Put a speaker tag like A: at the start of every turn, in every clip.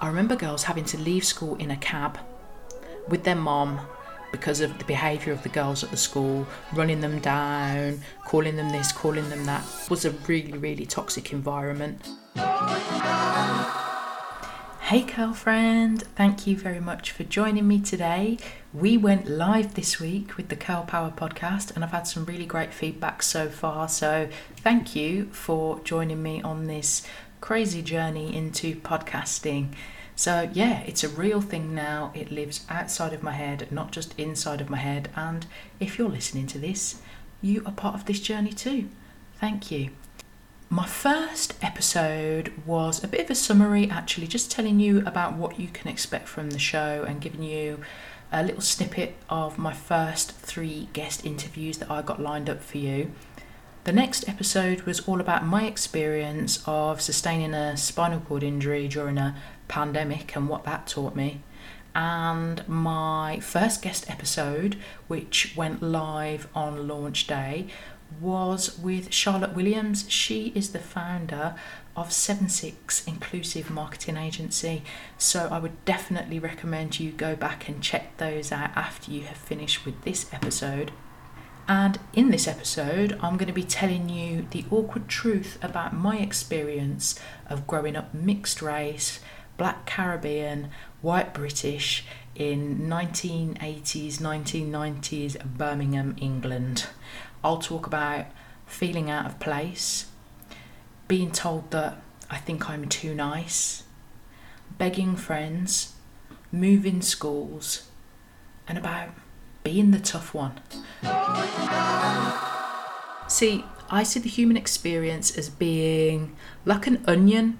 A: I remember girls having to leave school in a cab with their mom because of the behaviour of the girls at the school, running them down, calling them this, calling them that. It was a really, really toxic environment. Hey, girlfriend, thank you very much for joining me today. We went live this week with the Curl Power podcast, and I've had some really great feedback so far. So, thank you for joining me on this crazy journey into podcasting. So, yeah, it's a real thing now. It lives outside of my head, not just inside of my head. And if you're listening to this, you are part of this journey too. Thank you. My first episode was a bit of a summary, actually, just telling you about what you can expect from the show and giving you a little snippet of my first three guest interviews that I got lined up for you. The next episode was all about my experience of sustaining a spinal cord injury during a pandemic and what that taught me. And my first guest episode, which went live on launch day, was with Charlotte Williams. She is the founder of 76 Inclusive Marketing Agency. So I would definitely recommend you go back and check those out after you have finished with this episode. And in this episode, I'm going to be telling you the awkward truth about my experience of growing up mixed race, black Caribbean, white British in 1980s, 1990s Birmingham, England. I'll talk about feeling out of place, being told that I think I'm too nice, begging friends, moving schools, and about being the tough one. See, I see the human experience as being like an onion.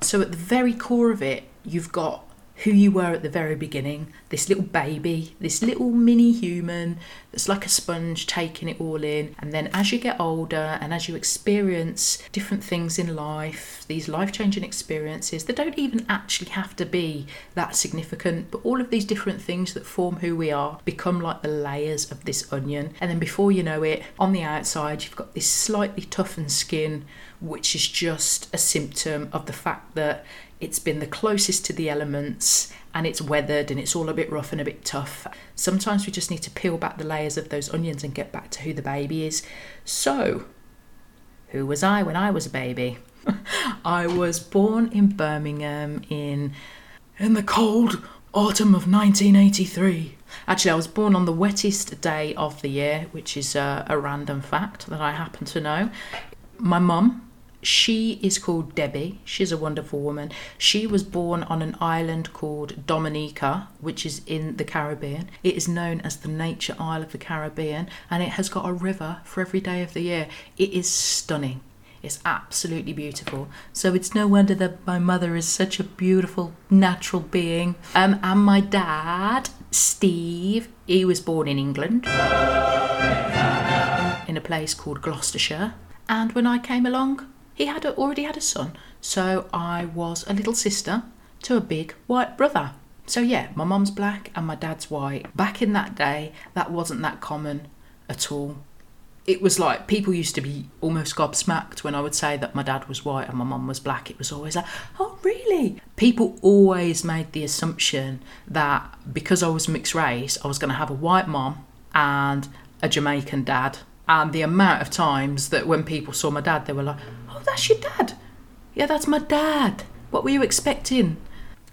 A: So, at the very core of it, you've got who you were at the very beginning this little baby, this little mini human that's like a sponge taking it all in. And then as you get older and as you experience different things in life, these life changing experiences that don't even actually have to be that significant, but all of these different things that form who we are become like the layers of this onion. And then before you know it, on the outside, you've got this slightly toughened skin, which is just a symptom of the fact that it's been the closest to the elements and it's weathered and it's all a bit rough and a bit tough. Sometimes we just need to peel back the layers of those onions and get back to who the baby is. So, who was I when I was a baby? I was born in Birmingham in in the cold autumn of 1983. Actually, I was born on the wettest day of the year, which is a, a random fact that I happen to know. My mum she is called Debbie. She's a wonderful woman. She was born on an island called Dominica, which is in the Caribbean. It is known as the Nature Isle of the Caribbean, and it has got a river for every day of the year. It is stunning. It's absolutely beautiful. So it's no wonder that my mother is such a beautiful, natural being. Um, and my dad, Steve, he was born in England in a place called Gloucestershire. And when I came along, he had already had a son, so I was a little sister to a big white brother. So yeah, my mum's black and my dad's white. Back in that day, that wasn't that common at all. It was like people used to be almost gobsmacked when I would say that my dad was white and my mum was black. It was always like, oh, really? People always made the assumption that because I was mixed race, I was going to have a white mum and a Jamaican dad. And the amount of times that when people saw my dad, they were like, that's your dad. Yeah, that's my dad. What were you expecting?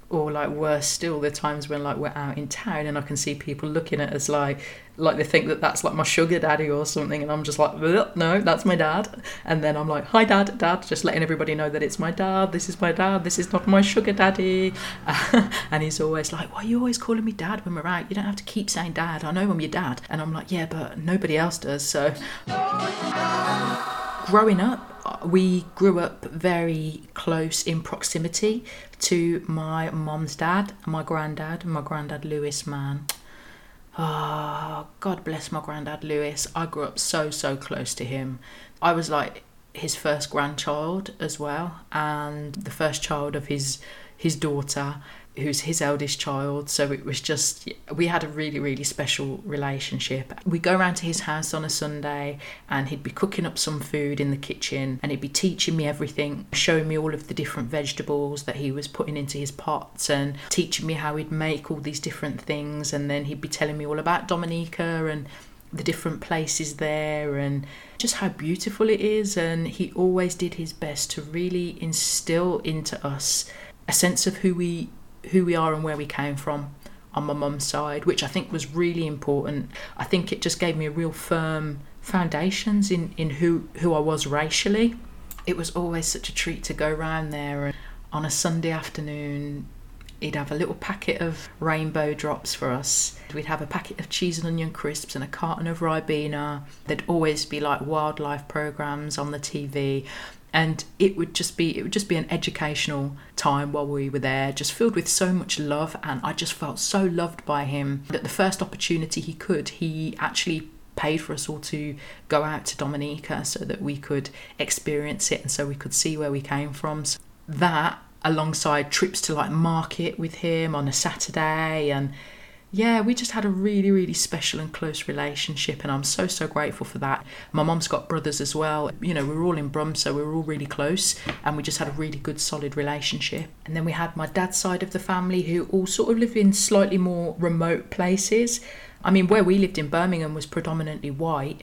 A: Or like worse still, the times when like we're out in town and I can see people looking at us like like they think that that's like my sugar daddy or something, and I'm just like, no, that's my dad. And then I'm like, hi dad, dad, just letting everybody know that it's my dad. This is my dad. This is not my sugar daddy. and he's always like, why are you always calling me dad when we're out? You don't have to keep saying dad. I know I'm your dad. And I'm like, yeah, but nobody else does. So growing up we grew up very close in proximity to my mom's dad, my granddad, my granddad Lewis, man. Oh, God bless my granddad Lewis. I grew up so, so close to him. I was like his first grandchild as well, and the first child of his his daughter who's his eldest child. So it was just, we had a really, really special relationship. We'd go around to his house on a Sunday and he'd be cooking up some food in the kitchen and he'd be teaching me everything, showing me all of the different vegetables that he was putting into his pots and teaching me how he'd make all these different things. And then he'd be telling me all about Dominica and the different places there and just how beautiful it is. And he always did his best to really instill into us a sense of who we who we are and where we came from on my mum's side, which I think was really important. I think it just gave me a real firm foundations in, in who, who I was racially. It was always such a treat to go round there and on a Sunday afternoon he'd have a little packet of rainbow drops for us. We'd have a packet of cheese and onion crisps and a carton of Ribena. There'd always be like wildlife programs on the TV and it would just be it would just be an educational time while we were there just filled with so much love. And i just felt so loved by him that the first opportunity he could he actually paid for us all to go out to dominica so that we could experience it and so we could see where we came from. So that alongside trips to like market with him on a saturday and yeah, we just had a really, really special and close relationship, and I'm so, so grateful for that. My mom's got brothers as well. You know, we were all in Brum, so we were all really close, and we just had a really good, solid relationship. And then we had my dad's side of the family who all sort of lived in slightly more remote places. I mean, where we lived in Birmingham was predominantly white,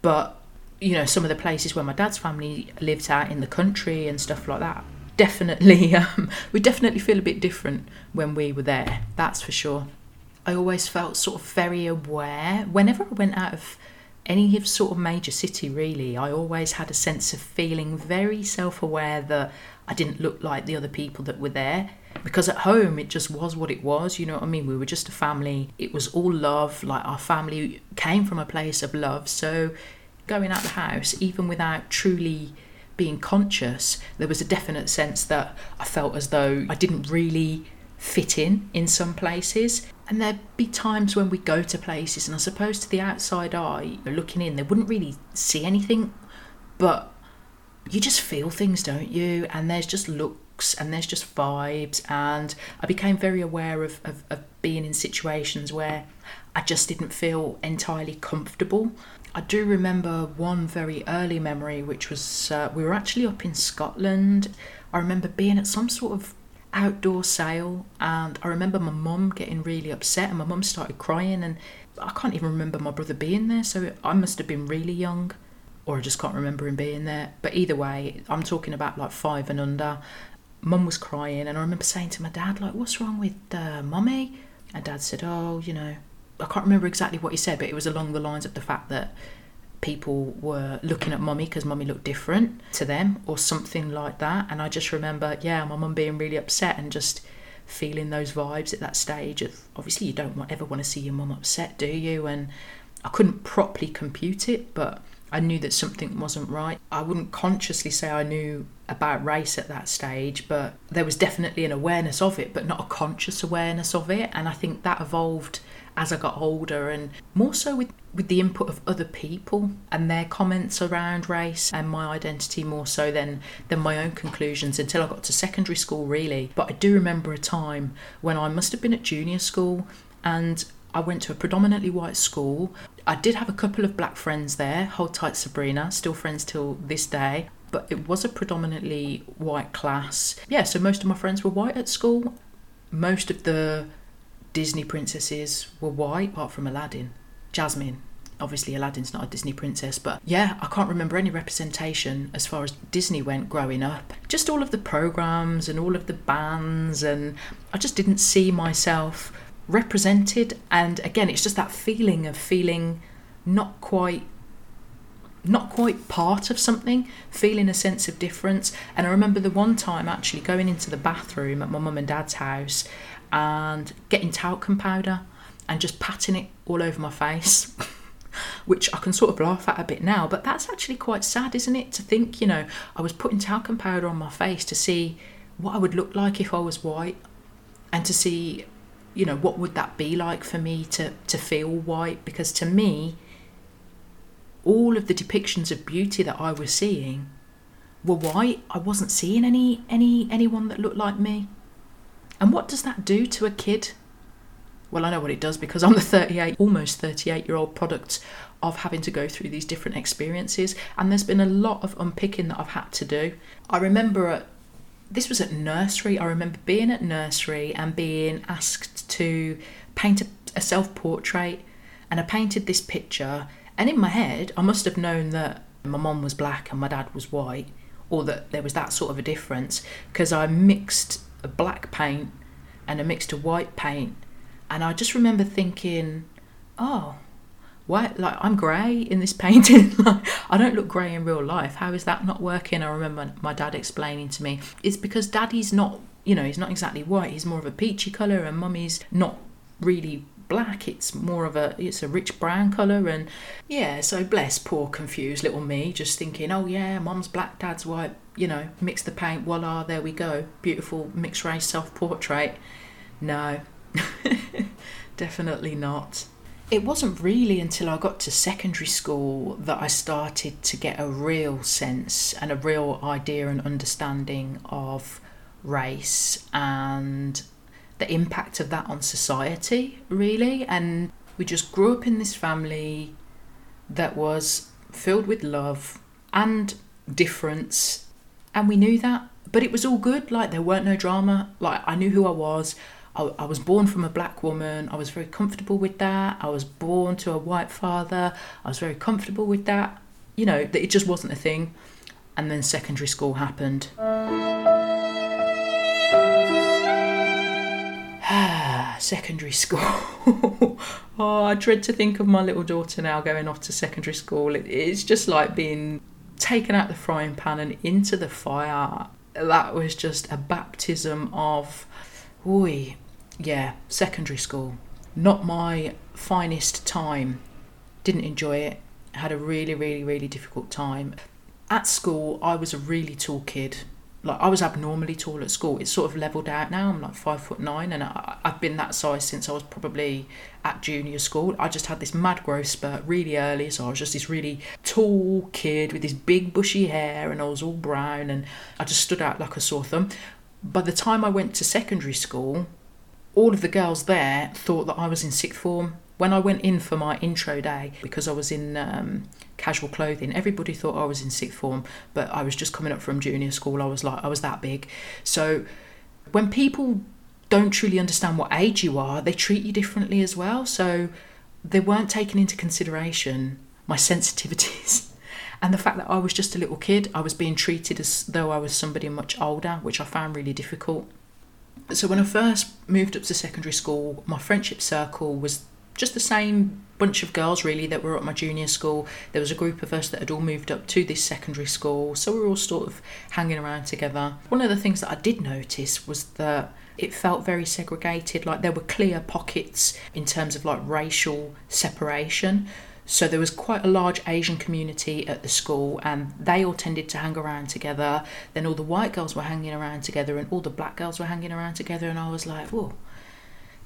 A: but you know, some of the places where my dad's family lived out in the country and stuff like that. Definitely, um, we definitely feel a bit different when we were there. That's for sure. I always felt sort of very aware. Whenever I went out of any sort of major city, really, I always had a sense of feeling very self aware that I didn't look like the other people that were there. Because at home, it just was what it was, you know what I mean? We were just a family. It was all love. Like our family came from a place of love. So going out the house, even without truly being conscious, there was a definite sense that I felt as though I didn't really fit in in some places. And there'd be times when we go to places, and I suppose to the outside eye, looking in, they wouldn't really see anything, but you just feel things, don't you? And there's just looks and there's just vibes. And I became very aware of, of, of being in situations where I just didn't feel entirely comfortable. I do remember one very early memory, which was uh, we were actually up in Scotland. I remember being at some sort of outdoor sale and I remember my mum getting really upset and my mum started crying and I can't even remember my brother being there so I must have been really young or I just can't remember him being there. But either way I'm talking about like five and under. Mum was crying and I remember saying to my dad like what's wrong with uh, mummy? And dad said oh you know I can't remember exactly what he said but it was along the lines of the fact that people were looking at mummy because mummy looked different to them or something like that. And I just remember, yeah, my mum being really upset and just feeling those vibes at that stage of obviously you don't ever want to see your mum upset, do you? And I couldn't properly compute it, but I knew that something wasn't right. I wouldn't consciously say I knew about race at that stage, but there was definitely an awareness of it, but not a conscious awareness of it. And I think that evolved as I got older and more so with, with the input of other people and their comments around race and my identity more so than, than my own conclusions until I got to secondary school, really. But I do remember a time when I must have been at junior school and I went to a predominantly white school. I did have a couple of black friends there, hold tight Sabrina, still friends till this day. But it was a predominantly white class. Yeah, so most of my friends were white at school. Most of the Disney princesses were white, apart from Aladdin. Jasmine. Obviously, Aladdin's not a Disney princess, but yeah, I can't remember any representation as far as Disney went growing up. Just all of the programs and all of the bands, and I just didn't see myself represented. And again, it's just that feeling of feeling not quite not quite part of something, feeling a sense of difference. And I remember the one time actually going into the bathroom at my mum and dad's house and getting talcum powder and just patting it all over my face. which I can sort of laugh at a bit now, but that's actually quite sad, isn't it? To think, you know, I was putting talcum powder on my face to see what I would look like if I was white and to see, you know, what would that be like for me to, to feel white? Because to me, all of the depictions of beauty that I was seeing were white. I wasn't seeing any any anyone that looked like me And what does that do to a kid? Well, I know what it does because I'm the 38, almost 38 year old product of having to go through these different experiences. And there's been a lot of unpicking that I've had to do. I remember at, this was at nursery. I remember being at nursery and being asked to paint a, a self portrait. And I painted this picture. And in my head, I must have known that my mom was black and my dad was white, or that there was that sort of a difference because I mixed a black paint and a mixed a white paint. And I just remember thinking, oh, what like I'm grey in this painting. Like I don't look grey in real life. How is that not working? I remember my dad explaining to me it's because daddy's not you know he's not exactly white. He's more of a peachy colour and mummy's not really black. It's more of a it's a rich brown colour. And yeah so bless poor confused little me just thinking oh yeah mum's black dad's white you know mix the paint voila there we go. Beautiful mixed race self-portrait. No definitely not it wasn't really until I got to secondary school that I started to get a real sense and a real idea and understanding of race and the impact of that on society, really. And we just grew up in this family that was filled with love and difference. And we knew that, but it was all good. Like, there weren't no drama. Like, I knew who I was. I, I was born from a black woman. I was very comfortable with that. I was born to a white father. I was very comfortable with that. You know, that it just wasn't a thing. And then secondary school happened. secondary school. oh, I dread to think of my little daughter now going off to secondary school. It, it's just like being taken out the frying pan and into the fire. That was just a baptism of, oi, yeah, secondary school. Not my finest time. Didn't enjoy it. Had a really, really, really difficult time. At school, I was a really tall kid. Like I was abnormally tall at school. It's sort of leveled out now. I'm like five foot nine, and I, I've been that size since I was probably at junior school. I just had this mad growth spurt really early, so I was just this really tall kid with this big bushy hair, and I was all brown, and I just stood out like a sore thumb. By the time I went to secondary school, all of the girls there thought that I was in sixth form. When I went in for my intro day, because I was in um, casual clothing, everybody thought I was in sixth form, but I was just coming up from junior school. I was like, I was that big. So when people don't truly understand what age you are, they treat you differently as well. So they weren't taking into consideration my sensitivities. And the fact that I was just a little kid, I was being treated as though I was somebody much older, which I found really difficult so when I first moved up to secondary school, my friendship circle was just the same bunch of girls really that were at my junior school. There was a group of us that had all moved up to this secondary school, so we were all sort of hanging around together. One of the things that I did notice was that it felt very segregated, like there were clear pockets in terms of like racial separation. So there was quite a large Asian community at the school, and they all tended to hang around together. Then all the white girls were hanging around together, and all the black girls were hanging around together. And I was like, whoa,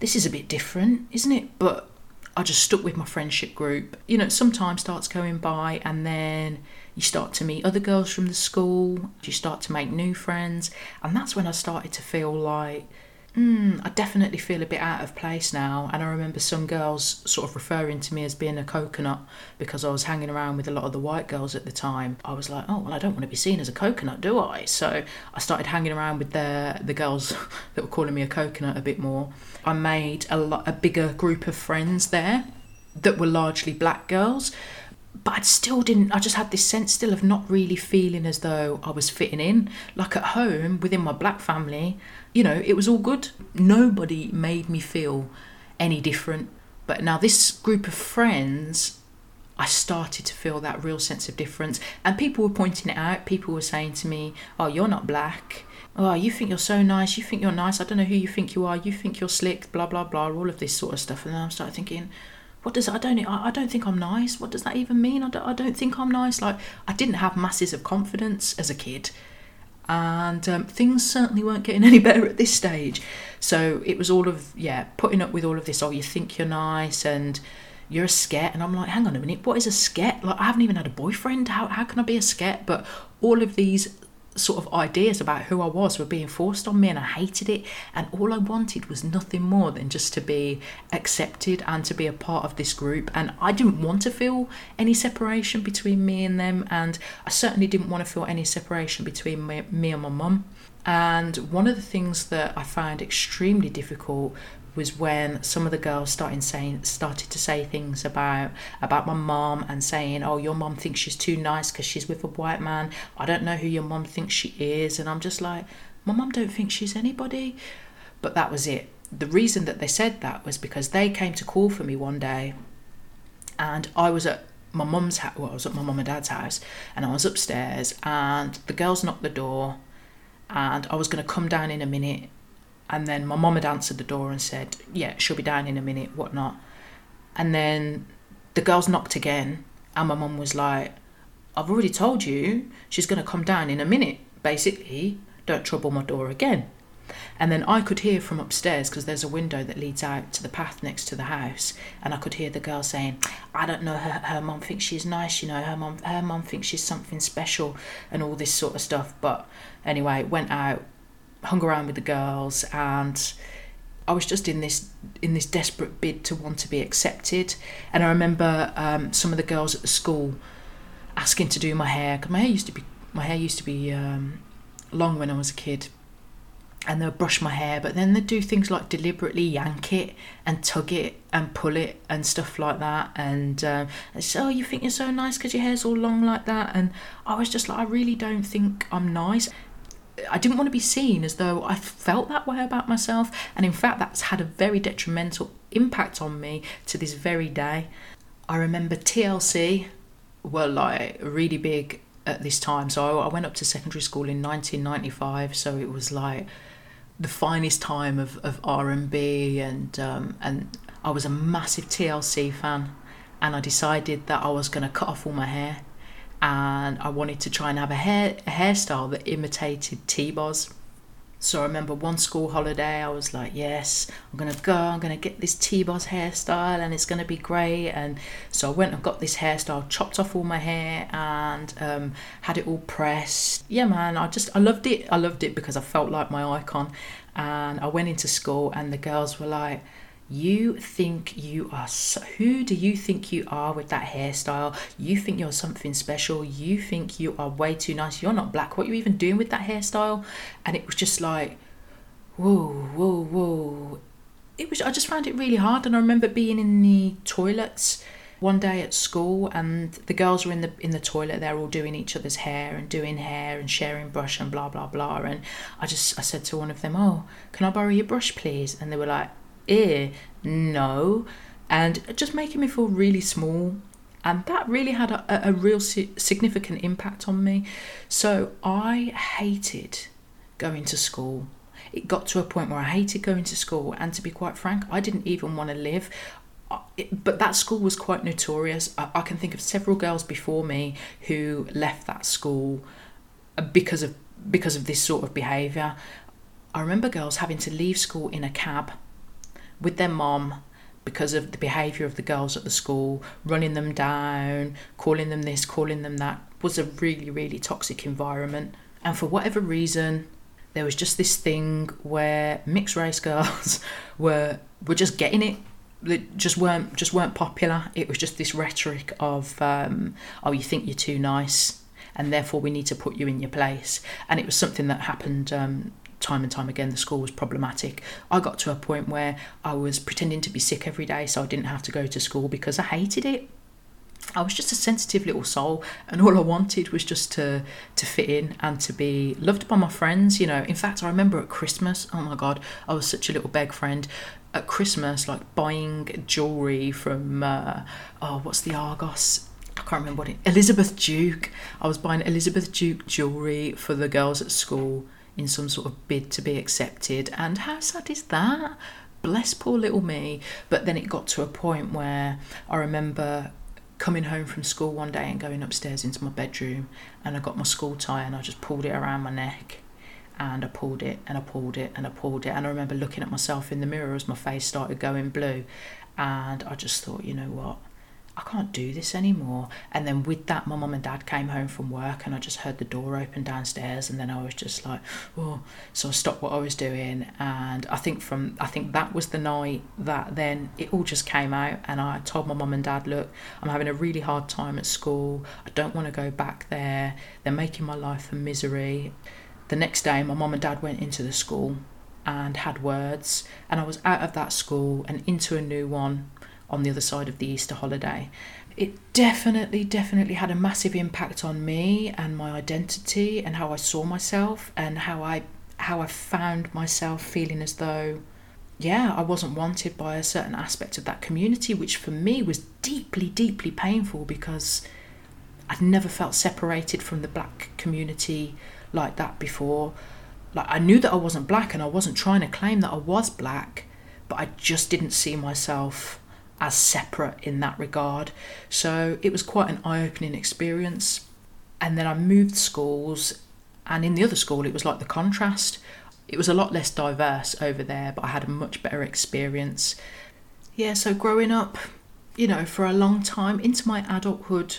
A: this is a bit different, isn't it? But I just stuck with my friendship group. You know, some time starts going by, and then you start to meet other girls from the school, you start to make new friends, and that's when I started to feel like mm, I definitely feel a bit out of place now. And I remember some girls sort of referring to me as being a coconut because I was hanging around with a lot of the white girls at the time. I was like, oh, well, I don't want to be seen as a coconut, do I? So I started hanging around with the, the girls that were calling me a coconut a bit more. I made a, lot, a bigger group of friends there that were largely black girls but I still didn't. I just had this sense still of not really feeling as though I was fitting in. Like at home within my black family, you know, it was all good. Nobody made me feel any different. But now this group of friends, I started to feel that real sense of difference. And people were pointing it out. People were saying to me, "Oh, you're not black." Oh, you think you're so nice. You think you're nice. I don't know who you think you are. You think you're slick. Blah blah blah. All of this sort of stuff. And then I started thinking, what does I don't I, don't think I'm nice. What does that even mean? I don't, I don't think I'm nice. Like I didn't have masses of confidence as a kid, and um, things certainly weren't getting any better at this stage. So it was all of yeah, putting up with all of this. Oh, you think you're nice and you're a sket, and I'm like, hang on a minute, what is a sket? Like I haven't even had a boyfriend. How how can I be a sket? But all of these sort of ideas about who I was were being forced on me and I hated it. And all I wanted was nothing more than just to be accepted and to be a part of this group. And I didn't want to feel any separation between me and them. And I certainly didn't want to feel any separation between me, me and my mum. And one of the things that I found extremely difficult was when some of the girls started saying started to say things about about my mom and saying oh your mom thinks she's too nice because she's with a white man. I don't know who your mom thinks she is. And i'm just like my mom don't think she's anybody. But that was it. The reason that they said that was because they came to call for me one day and i was at my mum's house well i was at my mum and dad's house and i was upstairs and the girls knocked the door and i was going to come down in a minute and then my mum had answered the door and said, Yeah, she'll be down in a minute, whatnot. And then the girls knocked again, and my mum was like, I've already told you she's going to come down in a minute. Basically, don't trouble my door again. And then I could hear from upstairs because there's a window that leads out to the path next to the house, and I could hear the girl saying, "I don't know her. Her mum thinks she's nice. You know, her mum. Her mum thinks she's something special, and all this sort of stuff." But anyway, went out hung around with the girls and I was just in this in this desperate bid to want to be accepted. And I remember um, some of the girls at the school asking to do my hair because my hair used to be my hair used to be um, long when I was a kid, and they'll brush my hair, but then they do things like deliberately yank it and tug it and pull it and stuff like that. And um, say, oh, you think you're so nice because your hair's all long like that? And I was just like, I really don't think I'm nice. I didn't want to be seen as though I felt that way about myself. And in fact, that's had a very detrimental impact on me to this very day. I remember TLC were like really big at this time. So I went up to secondary school in 1995. So it was like the finest time of, of R&B and um, and I was a massive TLC fan and I decided that I was going to cut off all my hair and I wanted to try and have a hair a hairstyle that imitated T-Boz. So I remember one school holiday, I was like, yes, I'm going to go, I'm going to get this T-Boz hairstyle and it's going to be great. And so I went and got this hairstyle, chopped off all my hair and um, had it all pressed. Yeah, man, I just, I loved it. I loved it because I felt like my icon. And I went into school and the girls were like, you think you are so, who do you think you are with that hairstyle? You think you're something special. You think you are way too nice. You're not black. What are you even doing with that hairstyle? And it was just like whoa whoa whoa. It was i just found it really hard. And i remember being in the toilets one day at school and the girls were in the in the toilet. They're all doing each other's hair and doing hair and sharing brush and blah blah blah. And i just i said to one of them oh can i borrow your brush please? And they were like ear? No. And just making me feel really small. And that really had a, a real significant impact on me. So I hated going to school. It got to a point where I hated going to school. And to be quite frank, I didn't even want to live but that school was quite notorious. I, can think of several girls before me who left that school uh, because of because of this sort of behaviour. I remember girls having to leave school in a cab with their mom because of the behaviour of the girls at the school, running them down, calling them this, calling them that, was a really, really toxic environment. And for whatever reason, there was just this thing where mixed race girls were were just getting it. They just weren't just weren't popular. It was just this rhetoric of, um, oh, you think you're too nice, and therefore we need to put you in your place. And it was something that happened um, time and time again the school was problematic. I got to a point where I was pretending to be sick every day so I didn't have to go to school because I hated it. I was just a sensitive little soul, and all I wanted was just to to fit in and to be loved by my friends. You know, in fact, I remember at Christmas. Oh my God, I was such a little beg friend. At Christmas, like buying jewelry from uh, oh, what's the Argos? I can't remember what it. Elizabeth Duke. I was buying Elizabeth Duke jewelry for the girls at school in some sort of bid to be accepted. And how sad is that? Bless poor little me. But then it got to a point where I remember coming home from school one day and going upstairs into my bedroom and I got my school tie and I just pulled it around my neck and I pulled it and I pulled it and I pulled it and I remember looking at myself in the mirror as my face started going blue and I just thought, you know what? I can't do this anymore. And then with that, my mum and dad came home from work and I just heard the door open downstairs and then I was just like, oh, so I stopped what I was doing. And I think from, I think that was the night that then it all just came out and I told my mum and dad, look, I'm having a really hard time at school. I don't want to go back there. They're making my life a misery. The next day, my mum and dad went into the school and had words and I was out of that school and into a new one on the other side of the Easter holiday. It definitely, definitely had a massive impact on me and my identity and how I saw myself and how I how I found myself feeling as though yeah, I wasn't wanted by a certain aspect of that community, which for me was deeply, deeply painful because I'd never felt separated from the black community like that before. Like I knew that I wasn't black and I wasn't trying to claim that I was black, but I just didn't see myself as separate in that regard. So it was quite an eye opening experience. And then I moved schools, and in the other school, it was like the contrast. It was a lot less diverse over there, but I had a much better experience. Yeah, so growing up, you know, for a long time into my adulthood,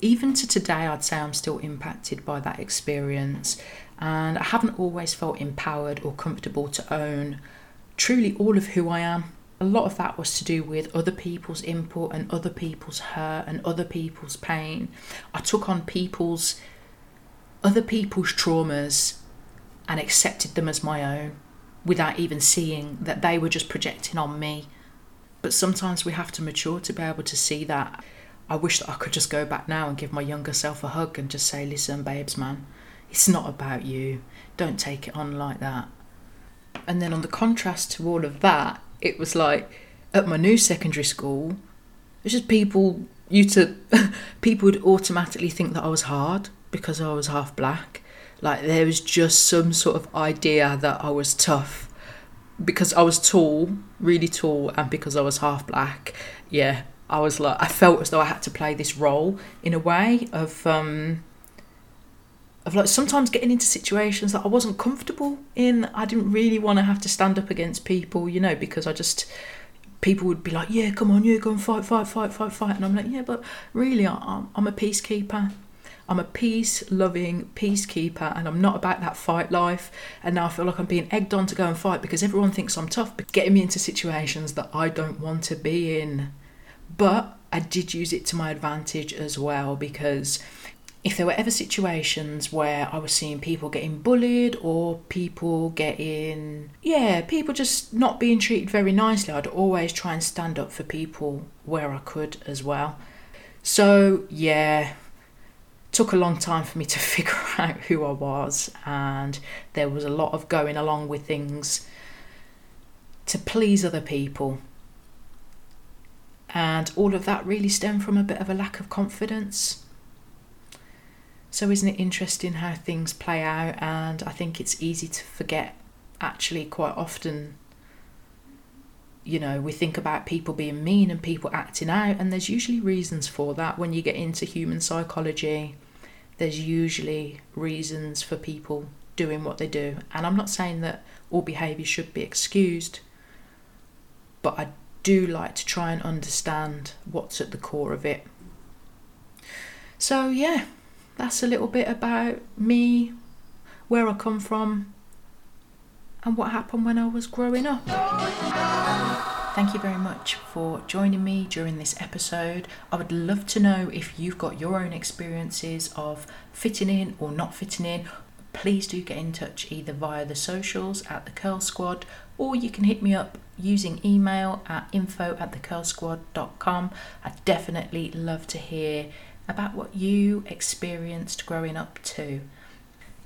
A: even to today, I'd say I'm still impacted by that experience. And I haven't always felt empowered or comfortable to own truly all of who I am a lot of that was to do with other people's input and other people's hurt and other people's pain. I took on people's other people's traumas and accepted them as my own without even seeing that they were just projecting on me. But sometimes we have to mature to be able to see that. I wish that I could just go back now and give my younger self a hug and just say, listen, babes, man, it's not about you. Don't take it on like that. And then on the contrast to all of that it was like at my new secondary school, it's just people used to people would automatically think that I was hard because I was half black. Like there was just some sort of idea that I was tough because I was tall, really tall, and because I was half black. Yeah, I was like I felt as though I had to play this role in a way of um of like sometimes getting into situations that I wasn't comfortable in. I didn't really want to have to stand up against people, you know, because I just people would be like, "Yeah, come on, yeah, go and fight, fight, fight, fight, fight," and I'm like, "Yeah, but really, I'm, I'm a peacekeeper." I'm a peace loving peacekeeper and I'm not about that fight life. And now I feel like I'm being egged on to go and fight because everyone thinks I'm tough, but getting me into situations that I don't want to be in. But I did use it to my advantage as well because if there were ever situations where I was seeing people getting bullied or people getting, yeah, people just not being treated very nicely, I'd always try and stand up for people where I could as well. So, yeah, took a long time for me to figure out who I was, and there was a lot of going along with things to please other people. And all of that really stemmed from a bit of a lack of confidence so, isn't it interesting how things play out? And I think it's easy to forget actually quite often. You know, we think about people being mean and people acting out, and there's usually reasons for that. When you get into human psychology, there's usually reasons for people doing what they do. And I'm not saying that all behaviour should be excused, but I do like to try and understand what's at the core of it. So, yeah, that's a little bit about me, where I come from, and what happened when I was growing up. Thank you very much for joining me during this episode. I would love to know if you've got your own experiences of fitting in or not fitting in. Please do get in touch either via the socials at the Curl Squad or you can hit me up using email at info at thecurlsquad.com. I definitely love to hear about what you experienced growing up too.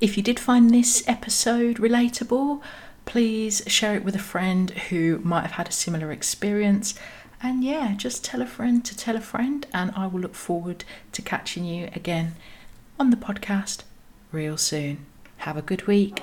A: If you did find this episode relatable, please share it with a friend who might have had a similar experience. And yeah, just tell a friend to tell a friend, and I will look forward to catching you again on the podcast real soon. Have a good week.